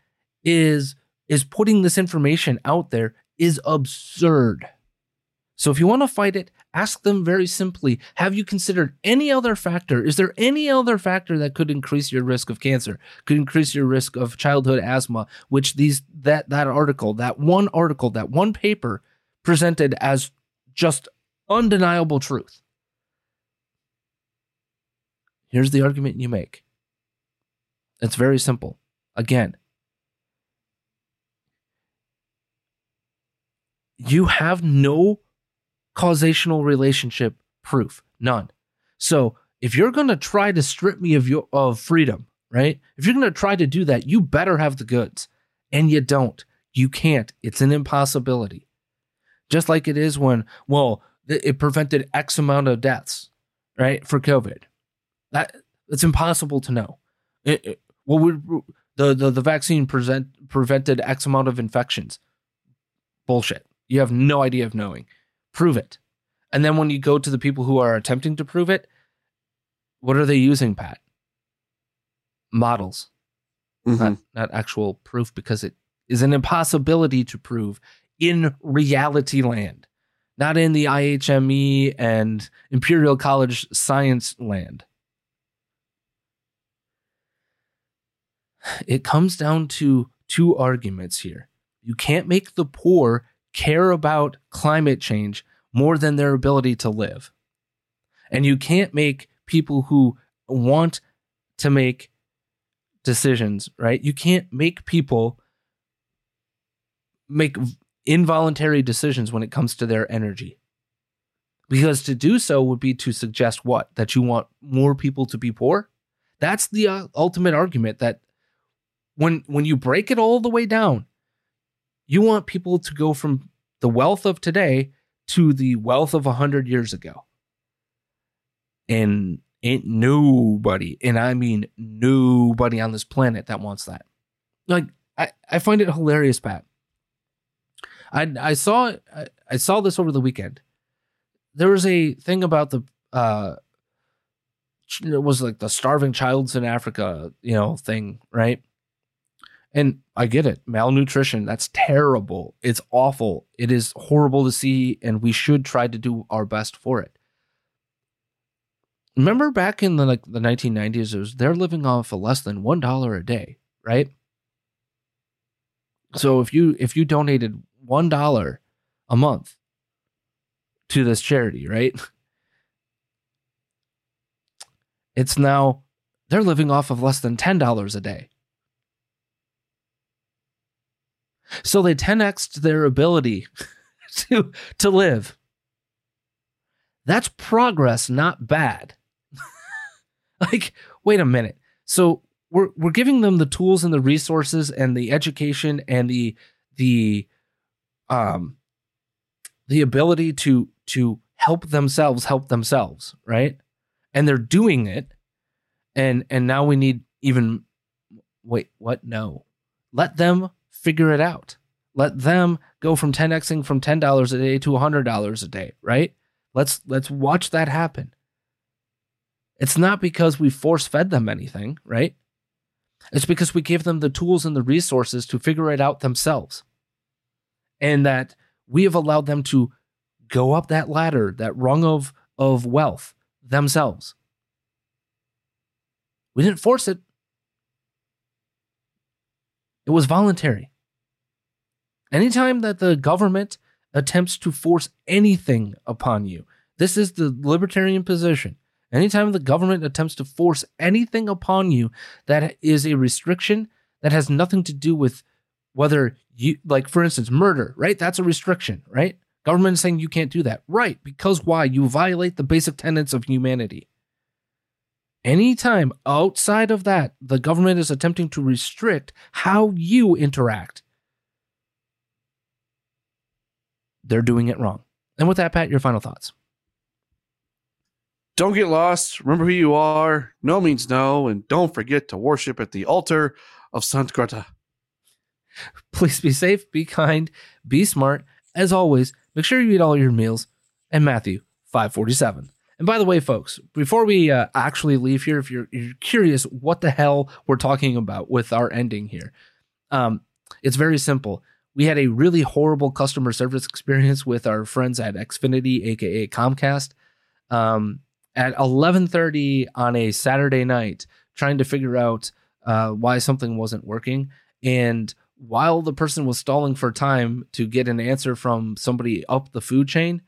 is is putting this information out there is absurd. So if you want to fight it, ask them very simply, have you considered any other factor? Is there any other factor that could increase your risk of cancer, could increase your risk of childhood asthma, which these that that article, that one article, that one paper presented as just undeniable truth. Here's the argument you make. It's very simple. Again, you have no causational relationship proof, none. So if you're going to try to strip me of your of freedom, right? If you're going to try to do that, you better have the goods, and you don't. You can't. It's an impossibility. Just like it is when, well, it prevented X amount of deaths, right, for COVID. That it's impossible to know. It, it- the, the the vaccine present prevented X amount of infections. Bullshit. You have no idea of knowing. Prove it. And then when you go to the people who are attempting to prove it, what are they using, Pat? models, Mhm. not, not actual proof, because it is an impossibility to prove in reality land, not in the IHME and Imperial College science land. It comes down to two arguments here. You can't make the poor care about climate change more than their ability to live. And you can't make people who want to make decisions, right? You can't make people make involuntary decisions when it comes to their energy. Because to do so would be to suggest what? That you want more people to be poor? That's the uh, ultimate argument that when when you break it all the way down, you want people to go from the wealth of today to the wealth of a 100 years ago. And ain't nobody, and I mean nobody on this planet that wants that. Like I, I find it hilarious, Pat. I I saw I, I saw this over the weekend. There was a thing about the uh it was like the starving childs in Africa, you know, thing, right? And I get it. Malnutrition, that's terrible. It's awful. It is horrible to see, and we should try to do our best for it. Remember back in the like the 1990s, it was they're living off of less than one dollar a day, right? So if you if you donated one dollar a month to this charity, right? It's now they're living off of less than ten dollars a day. So they 10x their ability to to live. That's progress, not bad. like, wait a minute. So we're we're giving them the tools and the resources and the education and the the um the ability to to help themselves help themselves, right? And they're doing it. And and now we need even wait, what? No. Let them figure it out. Let them go from 10xing from $10 a day to $100 a day, right? Let's let's watch that happen. It's not because we force fed them anything, right? It's because we gave them the tools and the resources to figure it out themselves. And that we have allowed them to go up that ladder, that rung of, of wealth themselves. We didn't force it, it was voluntary. Anytime that the government attempts to force anything upon you, this is the libertarian position. Anytime the government attempts to force anything upon you that is a restriction that has nothing to do with whether you, like, for instance, murder, right? That's a restriction, right? Government is saying you can't do that. Right. Because why? You violate the basic tenets of humanity. Anytime outside of that, the government is attempting to restrict how you interact, they're doing it wrong. And with that, Pat, your final thoughts. Don't get lost. Remember who you are. No means no. And don't forget to worship at the altar of Sant Greta. Please be safe, be kind, be smart. As always, make sure you eat all your meals. And Matthew 547. And by the way, folks, before we uh, actually leave here, if you're, you're curious what the hell we're talking about with our ending here, um, it's very simple. We had a really horrible customer service experience with our friends at Xfinity, aka Comcast, um, at 11:30 on a Saturday night, trying to figure out uh, why something wasn't working. And while the person was stalling for time to get an answer from somebody up the food chain,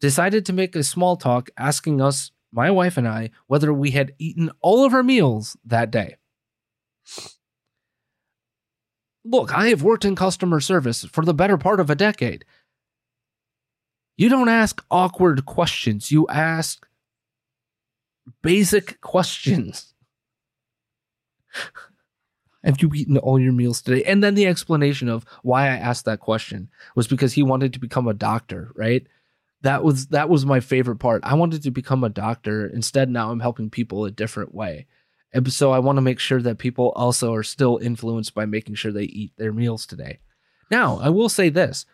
decided to make a small talk asking us, my wife and I, whether we had eaten all of our meals that day. Look, I have worked in customer service for the better part of a decade. You don't ask awkward questions, you ask basic questions. Have you eaten all your meals today? And then the explanation of why I asked that question was because he wanted to become a doctor, right? That was that was my favorite part. I wanted to become a doctor. Instead, now I'm helping people a different way. And so I want to make sure that people also are still influenced by making sure they eat their meals today. Now, I will say this.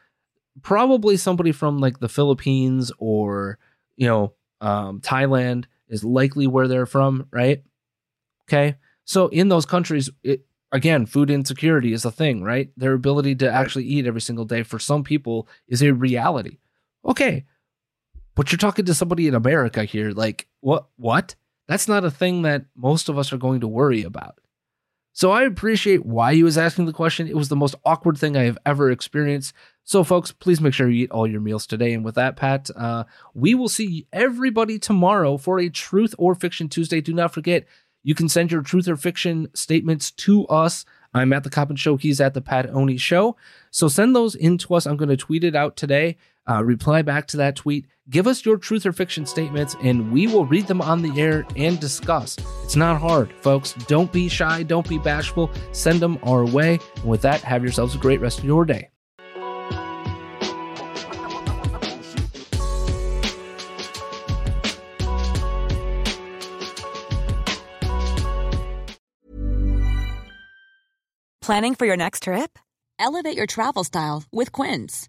Probably somebody from like the Philippines or, you know, um, Thailand is likely where they're from, right? Okay. So in those countries, it, again, food insecurity is a thing, right? Their ability to actually eat every single day for some people is a reality. Okay. But you're talking to somebody in America here, like, what? What? That's not a thing that most of us are going to worry about. So I appreciate why he was asking the question. It was the most awkward thing I have ever experienced. So, folks, please make sure you eat all your meals today. And with that, Pat, uh, we will see everybody tomorrow for a Truth or Fiction Tuesday. Do not forget, you can send your truth or fiction statements to us. I'm at the Coppin Show. He's at the Pat Oni Show. So send those in to us. I'm going to tweet it out today. Uh, reply back to that tweet. Give us your truth or fiction statements, and we will read them on the air and discuss. It's not hard, folks. Don't be shy. Don't be bashful. Send them our way. And with that, have yourselves a great rest of your day. Planning for your next trip? Elevate your travel style with Quince.